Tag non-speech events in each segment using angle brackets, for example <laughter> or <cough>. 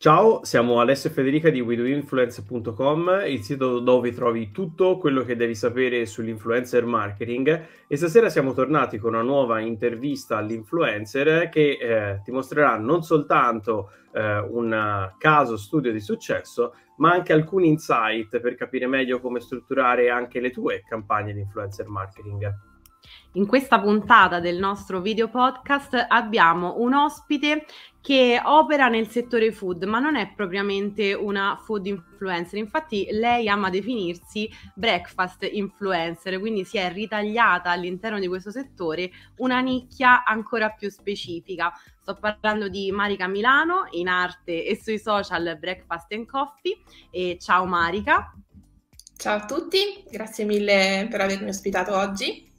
Ciao, siamo Alessio e Federica di WeDoInfluence.com, il sito dove trovi tutto quello che devi sapere sull'influencer marketing e stasera siamo tornati con una nuova intervista all'influencer che eh, ti mostrerà non soltanto eh, un caso studio di successo, ma anche alcuni insight per capire meglio come strutturare anche le tue campagne di influencer marketing. In questa puntata del nostro video podcast abbiamo un ospite che opera nel settore food, ma non è propriamente una food influencer. Infatti lei ama definirsi breakfast influencer, quindi si è ritagliata all'interno di questo settore una nicchia ancora più specifica. Sto parlando di Marica Milano, in arte e sui social Breakfast and Coffee. E ciao Marica. Ciao a tutti, grazie mille per avermi ospitato oggi.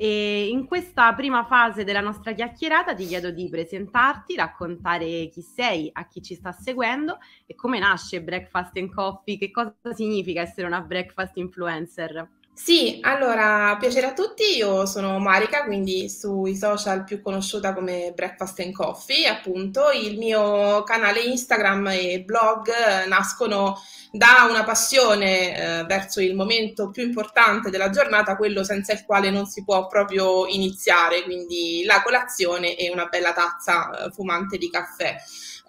E in questa prima fase della nostra chiacchierata ti chiedo di presentarti, raccontare chi sei a chi ci sta seguendo e come nasce Breakfast and Coffee, che cosa significa essere una breakfast influencer. Sì, allora, piacere a tutti, io sono Marica, quindi sui social più conosciuta come Breakfast and Coffee, appunto, il mio canale Instagram e blog nascono da una passione eh, verso il momento più importante della giornata, quello senza il quale non si può proprio iniziare, quindi la colazione e una bella tazza eh, fumante di caffè.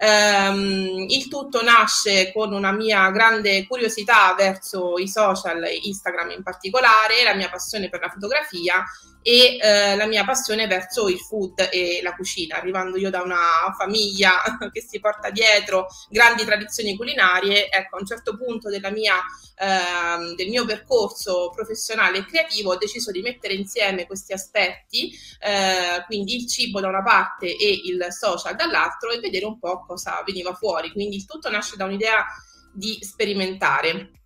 Um, il tutto nasce con una mia grande curiosità verso i social, Instagram in particolare, la mia passione per la fotografia e eh, la mia passione verso il food e la cucina, arrivando io da una famiglia <laughs> che si porta dietro grandi tradizioni culinarie, ecco, a un certo punto mia, eh, del mio percorso professionale e creativo ho deciso di mettere insieme questi aspetti, eh, quindi il cibo da una parte e il social dall'altro e vedere un po' cosa veniva fuori. Quindi il tutto nasce da un'idea di sperimentare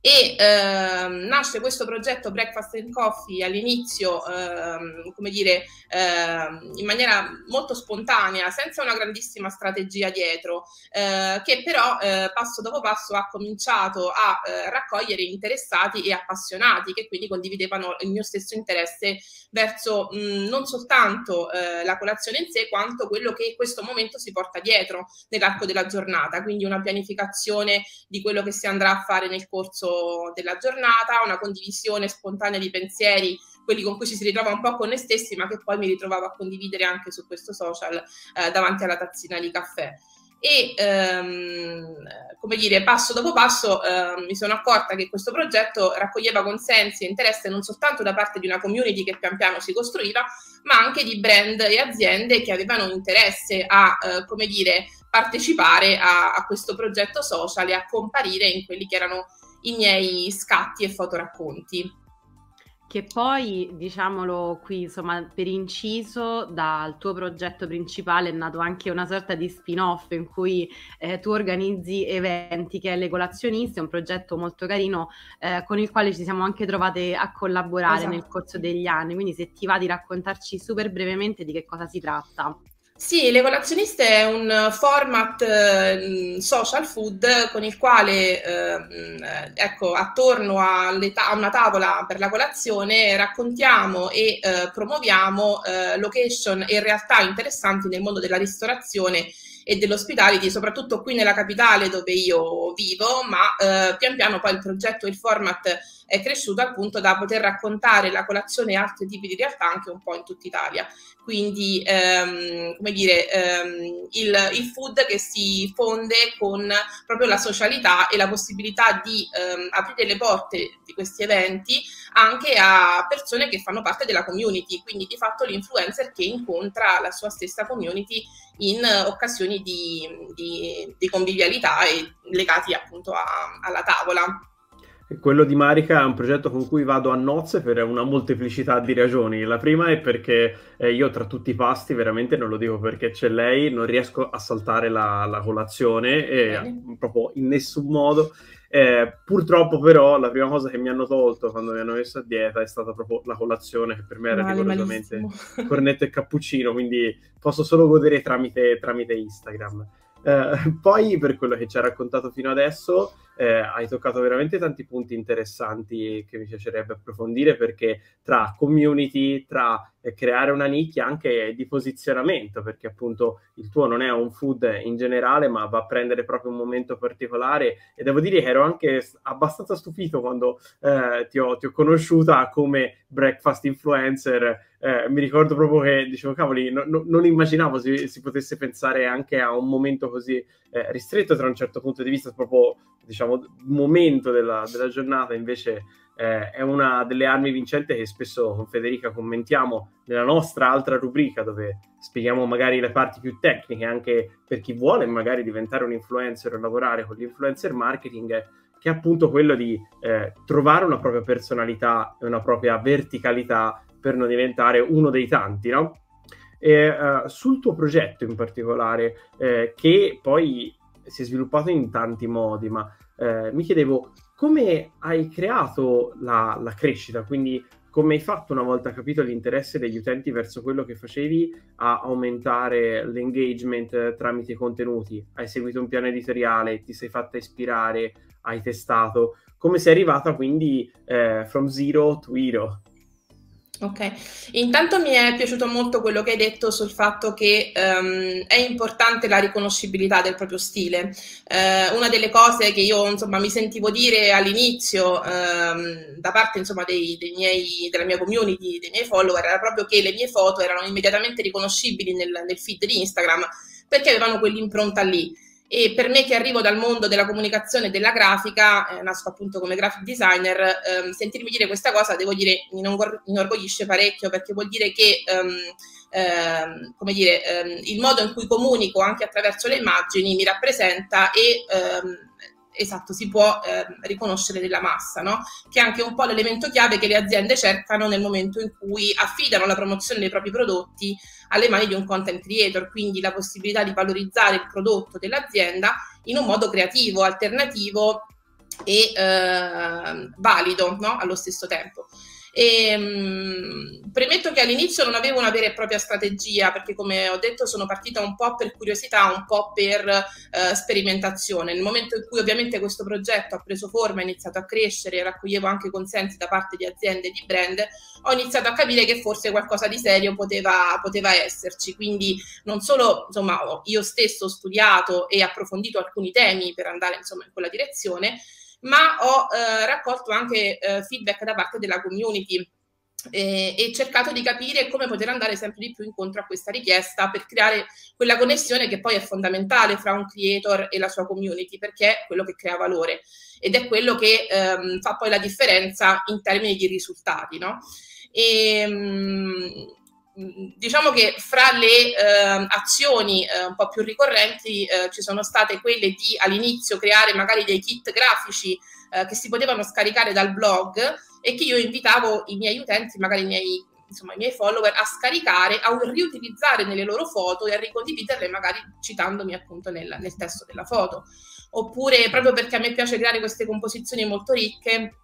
e ehm, nasce questo progetto Breakfast and Coffee all'inizio, ehm, come dire, ehm, in maniera molto spontanea, senza una grandissima strategia dietro, eh, che però eh, passo dopo passo ha cominciato a eh, raccogliere interessati e appassionati che quindi condividevano il mio stesso interesse verso mh, non soltanto eh, la colazione in sé, quanto quello che questo momento si porta dietro nell'arco della giornata, quindi una pianificazione di quello che si andrà a fare nel corso della giornata, una condivisione spontanea di pensieri, quelli con cui ci si ritrova un po' con noi stessi, ma che poi mi ritrovavo a condividere anche su questo social eh, davanti alla tazzina di caffè. E ehm, come dire passo dopo passo ehm, mi sono accorta che questo progetto raccoglieva consensi e interesse non soltanto da parte di una community che pian piano si costruiva ma anche di brand e aziende che avevano interesse a eh, come dire partecipare a, a questo progetto social e a comparire in quelli che erano i miei scatti e fotoracconti. Che poi, diciamolo qui, insomma, per inciso, dal tuo progetto principale è nato anche una sorta di spin-off in cui eh, tu organizzi eventi, che è Le Colazioniste, un progetto molto carino eh, con il quale ci siamo anche trovate a collaborare esatto. nel corso degli anni. Quindi se ti va di raccontarci super brevemente di che cosa si tratta. Sì, Le Colazioniste è un format eh, social food con il quale, eh, ecco, attorno a una tavola per la colazione raccontiamo e eh, promuoviamo eh, location e realtà interessanti nel mondo della ristorazione e dell'ospitality, soprattutto qui nella capitale dove io vivo, ma eh, pian piano poi il progetto e il format è cresciuto al punto da poter raccontare la colazione e altri tipi di realtà anche un po' in tutta Italia. Quindi, ehm, come dire, ehm, il, il, food che si fonde con proprio la socialità e la possibilità di ehm, aprire le porte di questi eventi anche a persone che fanno parte della community, quindi di fatto l'influencer che incontra la sua stessa community in occasioni di, di, di convivialità e legati appunto a, alla tavola. Quello di Marica è un progetto con cui vado a nozze per una molteplicità di ragioni. La prima è perché eh, io tra tutti i pasti, veramente non lo dico perché c'è lei, non riesco a saltare la, la colazione, eh, proprio in nessun modo. Eh, purtroppo però la prima cosa che mi hanno tolto quando mi hanno messo a dieta è stata proprio la colazione, che per me era vale, rigorosamente <laughs> cornetto e cappuccino, quindi posso solo godere tramite, tramite Instagram. Eh, poi per quello che ci ha raccontato fino adesso eh, hai toccato veramente tanti punti interessanti che mi piacerebbe approfondire perché tra community, tra creare una nicchia anche di posizionamento, perché appunto il tuo non è un food in generale, ma va a prendere proprio un momento particolare e devo dire che ero anche abbastanza stupito quando eh, ti, ho, ti, ho, conosciuta come breakfast influencer. Eh, mi ricordo proprio che dicevo, cavoli, no, no, non immaginavo si, si, potesse pensare anche a un momento così eh, ristretto tra un certo punto di vista, proprio diciamo momento della, della giornata, invece eh, è una delle armi vincenti che spesso con Federica commentiamo nella nostra altra rubrica dove spieghiamo magari le parti più tecniche anche per chi vuole magari diventare un influencer o lavorare con l'influencer marketing che è appunto quello di eh, trovare una propria personalità e una propria verticalità per non diventare uno dei tanti, no? E, uh, sul tuo progetto in particolare, eh, che poi si è sviluppato in tanti modi, ma eh, mi chiedevo come hai creato la, la, crescita, quindi come hai fatto una volta capito l'interesse degli utenti verso quello che facevi a aumentare l'engagement tramite contenuti? Hai seguito un piano editoriale, ti sei fatta ispirare, hai testato? Come sei arrivata quindi eh, from zero to hero? Ok, intanto mi è piaciuto molto quello che hai detto sul fatto che um, è importante la riconoscibilità del proprio stile. Uh, una delle cose che io insomma mi sentivo dire all'inizio um, da parte insomma dei, dei miei, della mia community, dei miei follower, era proprio che le mie foto erano immediatamente riconoscibili nel, nel feed di Instagram perché avevano quell'impronta lì e per me che arrivo dal mondo della comunicazione e della grafica, eh, nasco appunto come graphic designer, ehm, sentirmi dire questa cosa devo dire mi inorgoglisce parecchio perché vuol dire che ehm, ehm, come dire, ehm, il modo in cui comunico anche attraverso le immagini mi rappresenta e ehm, esatto, si può eh, riconoscere nella massa, no? che è anche un po' l'elemento chiave che le aziende cercano nel momento in cui affidano la promozione dei propri prodotti alle mani di un content creator, quindi la possibilità di valorizzare il prodotto dell'azienda in un modo creativo, alternativo e eh, valido no? allo stesso tempo. E, mh, premetto che all'inizio non avevo una vera e propria strategia perché come ho detto sono partita un po' per curiosità, un po' per eh, sperimentazione. Nel momento in cui ovviamente questo progetto ha preso forma, ha iniziato a crescere, raccoglievo anche consensi da parte di aziende e di brand, ho iniziato a capire che forse qualcosa di serio poteva, poteva esserci. Quindi non solo insomma, io stesso ho studiato e approfondito alcuni temi per andare insomma, in quella direzione, ma ho eh, raccolto anche eh, feedback da parte della community e, e, cercato di capire come poter andare sempre di più incontro a questa richiesta per creare quella connessione che poi è fondamentale fra un creator e la sua community, perché è quello che crea valore ed è quello che ehm, fa poi la differenza in termini di risultati. No? E, mh, diciamo che fra le eh, azioni eh, un po' più ricorrenti eh, ci sono state quelle di all'inizio creare magari dei kit grafici eh, che si potevano scaricare dal blog e che io invitavo i miei utenti, magari i miei, insomma, i miei follower, a scaricare, a riutilizzare nelle loro foto e a ricondividerle magari citandomi appunto nel, nel testo della foto. Oppure proprio perché a me piace creare queste composizioni molto ricche,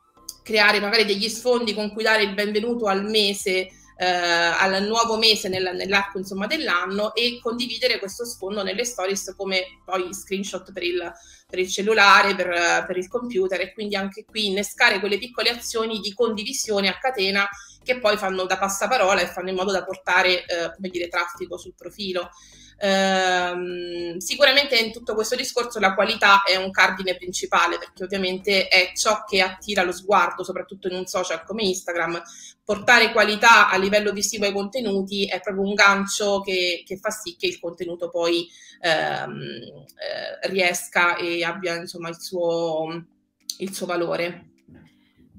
creare magari degli sfondi con cui dare il benvenuto al mese eh, al nuovo mese nel, nell'arco insomma, dell'anno e condividere questo sfondo nelle stories come poi screenshot per il, per il cellulare, per, per, il computer e quindi anche qui innescare quelle piccole azioni di condivisione a catena che poi fanno da passaparola e fanno in modo da portare eh, come dire, traffico sul profilo. Ehm, sicuramente in tutto questo discorso la qualità è un cardine principale perché ovviamente è ciò che attira lo sguardo, soprattutto in un social come Instagram. Portare qualità a livello visivo ai contenuti è proprio un gancio che, che fa sì che il contenuto poi ehm, eh, riesca e abbia insomma il suo, il suo valore.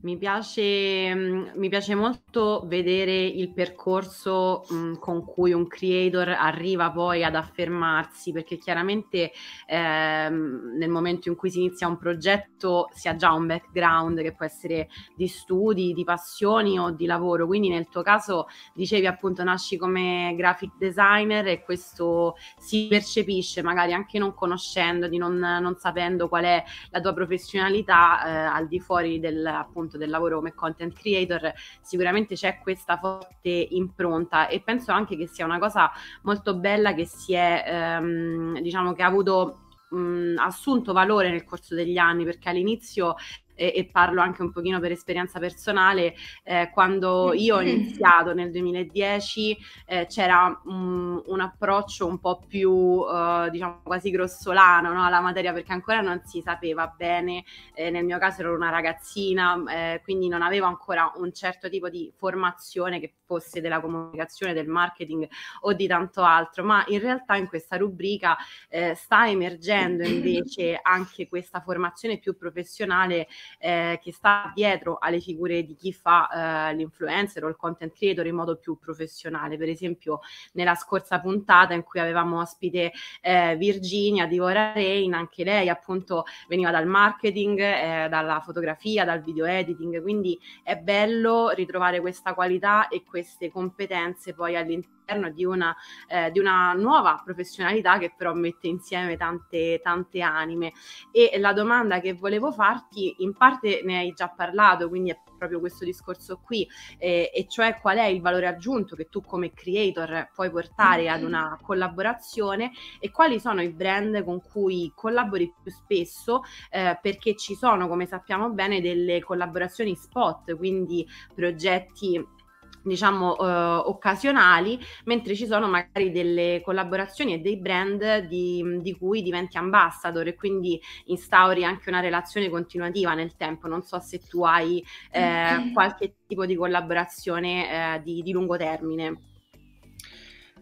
Mi piace, mm, mi piace, molto vedere il percorso mh, mm, con cui un creator arriva poi ad affermarsi, perché chiaramente ehm, nel momento in cui si inizia un progetto si ha già un background che può essere di studi, di passioni o di lavoro. Quindi nel tuo caso dicevi appunto nasci come graphic designer e questo si percepisce magari anche non conoscendoti, non, non sapendo qual è la tua professionalità eh, al di fuori del appunto appunto del lavoro come content creator, sicuramente c'è questa forte impronta e penso anche che sia una cosa molto bella che si è, ehm, diciamo che ha avuto mh, assunto valore nel corso degli anni perché all'inizio e, e, parlo anche un pochino per esperienza personale, eh, quando io ho iniziato nel 2010 eh, c'era un, un, approccio un po' più, eh, diciamo, quasi grossolano no, alla materia perché ancora non si sapeva bene, eh, nel mio caso ero una ragazzina, eh, quindi non avevo ancora un certo tipo di formazione che fosse della comunicazione, del marketing o di tanto altro, ma in realtà in questa rubrica eh, sta emergendo invece anche questa formazione più professionale eh, che sta dietro alle figure di chi fa eh, l'influencer o il content creator in modo più professionale. Per esempio, nella scorsa puntata in cui avevamo ospite eh, Virginia di Vora Rain, anche lei appunto veniva dal marketing, eh, dalla fotografia, dal video editing, quindi è bello ritrovare questa qualità e queste competenze poi all'interno di una, eh, di una, nuova professionalità che però mette insieme tante, tante anime. E la domanda che volevo farti, in parte ne hai già parlato, quindi è proprio questo discorso qui, eh, e cioè qual è il valore aggiunto che tu come creator puoi portare ad una collaborazione e quali sono i brand con cui collabori più spesso, eh, perché ci sono, come sappiamo bene, delle collaborazioni spot, quindi progetti diciamo eh, occasionali, mentre ci sono magari delle collaborazioni e dei brand di, di, cui diventi ambassador e quindi instauri anche una relazione continuativa nel tempo. Non so se tu hai eh, qualche tipo di collaborazione eh, di, di lungo termine.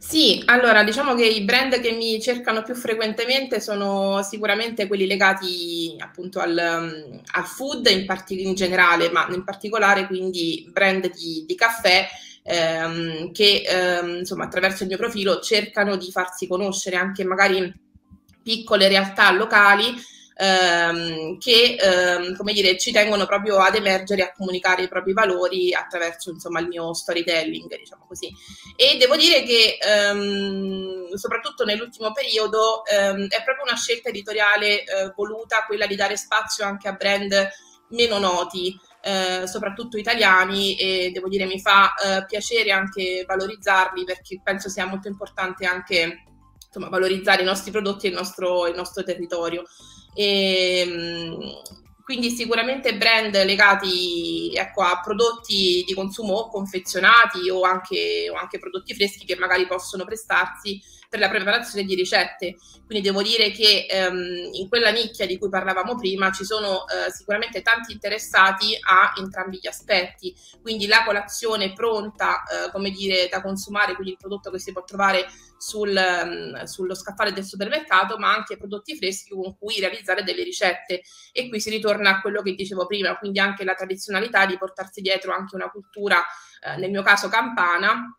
Sì, allora diciamo che i brand che mi cercano più frequentemente sono sicuramente quelli legati appunto al, al food in, part- in, generale, ma in particolare quindi brand di, di caffè ehm, che ehm, insomma attraverso il mio profilo cercano di farsi conoscere anche magari piccole realtà locali ehm, che ehm, come dire, ci tengono proprio ad emergere e a comunicare i propri valori attraverso insomma, il mio storytelling, diciamo così. E devo dire che ehm, soprattutto nell'ultimo periodo ehm, è proprio una scelta editoriale eh, voluta quella di dare spazio anche a brand meno noti. Eh, soprattutto italiani e devo dire mi fa eh, piacere anche valorizzarli perché penso sia molto importante anche insomma, valorizzare i nostri prodotti e il nostro, il nostro territorio. E, ehm, quindi sicuramente brand legati ecco, a prodotti di consumo confezionati o anche, o anche prodotti freschi che magari possono prestarsi per la preparazione di ricette. Quindi devo dire che ehm, in quella nicchia di cui parlavamo prima ci sono eh, sicuramente tanti interessati a entrambi gli aspetti. Quindi la colazione pronta, eh, come dire, da consumare, quindi il prodotto che si può trovare sul, um, sullo scaffale del supermercato, ma anche prodotti freschi con cui realizzare delle ricette. E qui si ritorna a quello che dicevo prima, quindi anche la tradizionalità di portarsi dietro anche una cultura, eh, nel mio caso campana,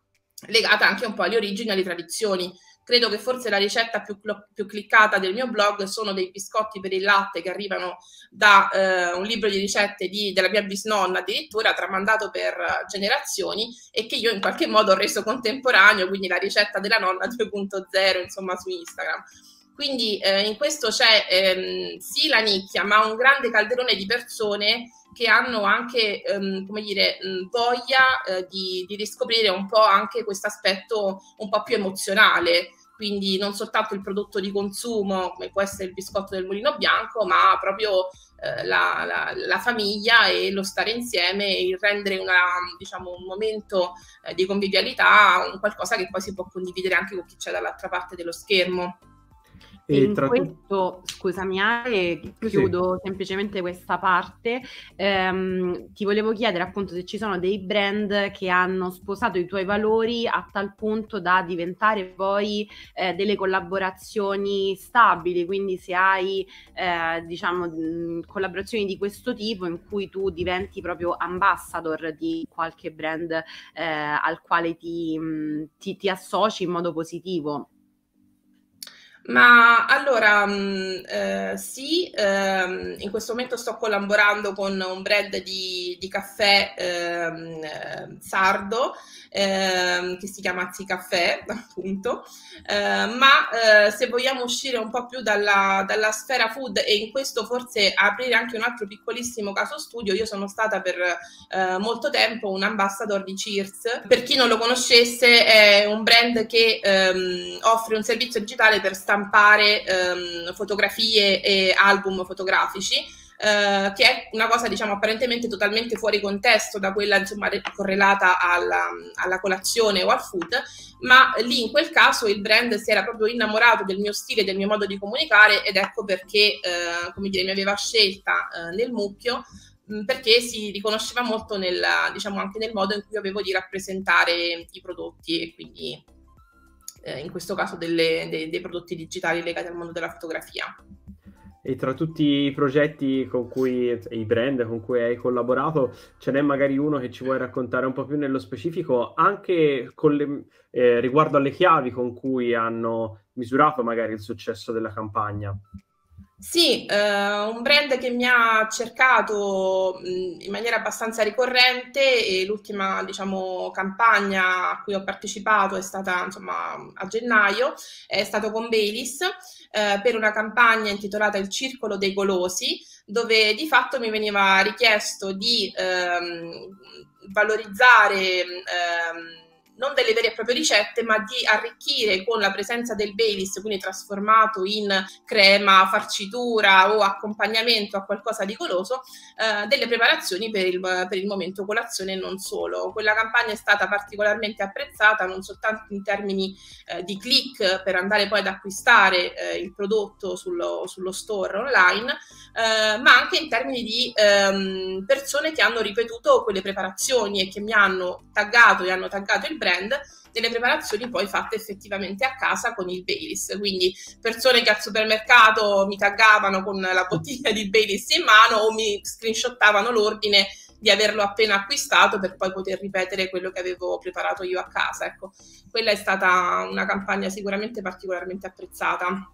legata anche un po' alle origini e alle tradizioni credo che forse la ricetta più, più, cliccata del mio blog sono dei biscotti per il latte che arrivano da eh, un libro di ricette di, della mia bisnonna addirittura tramandato per generazioni e che io in qualche modo ho reso contemporaneo, quindi la ricetta della nonna <laughs> 2.0 insomma su Instagram. Quindi eh, in questo c'è ehm, sì la nicchia, ma un grande calderone di persone che hanno anche, ehm, come dire, mh, voglia eh, di, di, riscoprire un po' anche questo aspetto un po' più emozionale quindi non soltanto il prodotto di consumo come può essere il biscotto del mulino bianco, ma proprio eh, la, la, la, famiglia e lo stare insieme e il rendere una, diciamo, un momento eh, di convivialità un qualcosa che poi si può condividere anche con chi c'è dall'altra parte dello schermo. E in tra... questo, scusami Ale, chiudo sì. semplicemente questa parte, ehm, ti volevo chiedere appunto se ci sono dei brand che hanno sposato i tuoi valori a tal punto da diventare poi eh, delle collaborazioni stabili, quindi se hai eh, diciamo mh, collaborazioni di questo tipo in cui tu diventi proprio ambassador di qualche brand eh, al quale ti, mh, ti, ti associ in modo positivo. Ma allora, mh, mm, eh, sì, ehm, in questo momento sto collaborando con un brand di, di caffè ehm, eh, sardo ehm, che si chiama Azzi Caffè, <laughs> appunto, eh, ma eh, se vogliamo uscire un po' più dalla, dalla, sfera food e in questo forse aprire anche un altro piccolissimo caso studio, io sono stata per eh, molto tempo un ambassador di Cheers. Per chi non lo conoscesse, è un brand che ehm, offre un servizio digitale per stampare stampare ehm, fotografie e album fotografici eh, che è una cosa diciamo apparentemente totalmente fuori contesto da quella insomma correlata alla, alla, colazione o al food, ma lì in quel caso il brand si era proprio innamorato del mio stile, del mio modo di comunicare ed ecco perché eh, come dire mi aveva scelta eh, nel mucchio perché si riconosceva molto nel, diciamo, anche nel modo in cui avevo di rappresentare i prodotti e quindi eh, in questo caso delle, dei, dei prodotti digitali legati al mondo della fotografia. E tra tutti i progetti con cui, i brand con cui hai collaborato, ce n'è magari uno che ci vuoi raccontare un po' più nello specifico, anche le, eh, riguardo alle chiavi con cui hanno misurato magari il successo della campagna? Sì, eh, un brand che mi ha cercato mh, in maniera abbastanza ricorrente e l'ultima, diciamo, campagna a cui ho partecipato è stata, insomma, a gennaio, è stato con Baileys eh, per una campagna intitolata Il Circolo dei Golosi, dove di fatto mi veniva richiesto di ehm, valorizzare ehm, non delle vere e proprie ricette, ma di arricchire con la presenza del Baileys, quindi trasformato in crema, farcitura o accompagnamento a qualcosa di goloso, eh, delle preparazioni per il, per il, momento colazione e non solo. Quella campagna è stata particolarmente apprezzata non soltanto in termini eh, di click per andare poi ad acquistare eh, il prodotto sullo, sullo store online, eh, ma anche in termini di ehm, persone che hanno ripetuto quelle preparazioni e che mi hanno taggato e hanno taggato il brand brand delle preparazioni poi fatte effettivamente a casa con il Baileys. Quindi persone che al supermercato mi taggavano con la bottiglia di Baileys in mano o mi screenshottavano l'ordine di averlo appena acquistato per poi poter ripetere quello che avevo preparato io a casa. Ecco, quella è stata una campagna sicuramente particolarmente apprezzata.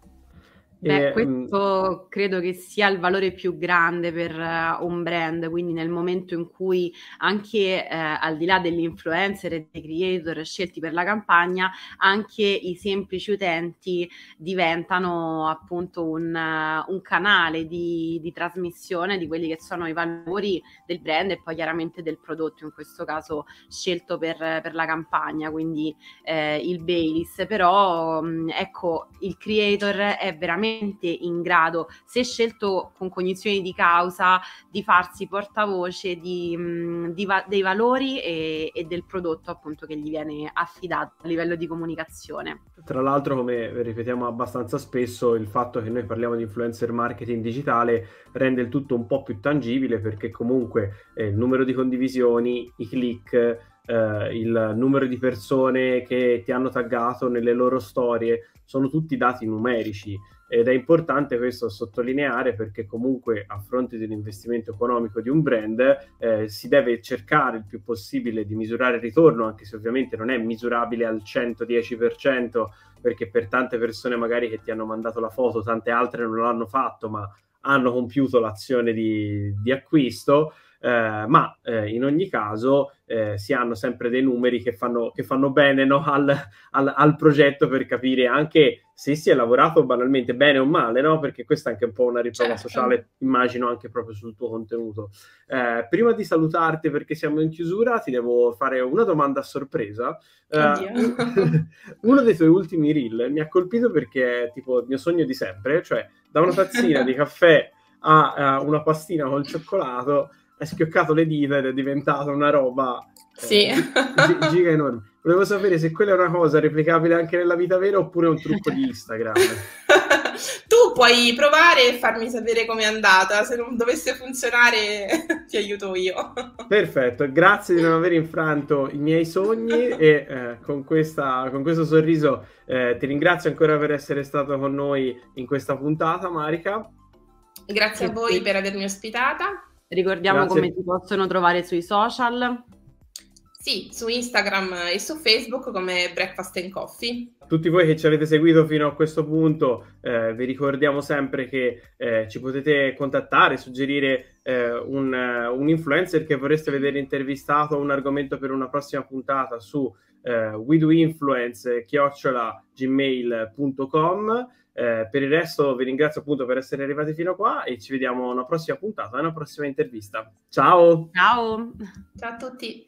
Beh, questo credo che sia il valore più grande per uh, un brand, quindi nel momento in cui anche uh, al di là dell'influencer e dei creator scelti per la campagna, anche i semplici utenti diventano appunto un, uh, un canale di, di, trasmissione di quelli che sono i valori del brand e poi chiaramente del prodotto, in questo caso scelto per, per la campagna, quindi eh, il Baileys. Però mh, ecco, il creator è veramente veramente in grado, se scelto con cognizione di causa, di farsi portavoce di, mh, di dei valori e, e, del prodotto appunto che gli viene affidato a livello di comunicazione. Tra l'altro, come ripetiamo abbastanza spesso, il fatto che noi parliamo di influencer marketing digitale rende il tutto un po' più tangibile perché comunque eh, il numero di condivisioni, i click, eh, il numero di persone che ti hanno taggato nelle loro storie sono tutti dati numerici ed è importante questo sottolineare perché comunque a fronte di un investimento economico di un brand eh, si deve cercare il più possibile di misurare il ritorno, anche se ovviamente non è misurabile al 110% perché per tante persone magari che ti hanno mandato la foto, tante altre non l'hanno fatto, ma hanno compiuto l'azione di, di acquisto. Eh, ma eh, in ogni caso eh, si hanno sempre dei numeri che fanno, che fanno bene no? al, al, al, progetto per capire anche se si è lavorato banalmente bene o male, no? perché questa è anche un po' una riprova certo. sociale, immagino anche proprio sul tuo contenuto. Eh, prima di salutarti perché siamo in chiusura, ti devo fare una domanda a sorpresa. Eh, <laughs> uno dei tuoi ultimi reel mi ha colpito perché è tipo il mio sogno di sempre, cioè da una tazzina di <laughs> caffè a, a una pastina col cioccolato hai schioccato le dita ed è diventata una roba eh, sì. eh, gi- giga enorme. Volevo sapere se quella è una cosa replicabile anche nella vita vera oppure è un trucco di Instagram. <laughs> tu puoi provare e farmi sapere com'è andata. Se non dovesse funzionare, <laughs> ti aiuto io. Perfetto, grazie di non aver infranto i miei sogni e eh, con, questa, con, questo sorriso eh, ti ringrazio ancora per essere stato con noi in questa puntata, Marica. Grazie a voi per avermi ospitata. Ricordiamo Grazie. come ti possono trovare sui social. Sì, su Instagram e su Facebook come Breakfast and Coffee. Tutti voi che ci avete seguito fino a questo punto, eh, vi ricordiamo sempre che eh, ci potete contattare, suggerire eh, un, un, influencer che vorreste vedere intervistato, un argomento per una prossima puntata su eh, widoinfluence.gmail.com eh, per il resto vi ringrazio appunto per essere arrivati fino a qua e ci vediamo a una prossima puntata, a una prossima intervista. Ciao! Ciao! Ciao a tutti!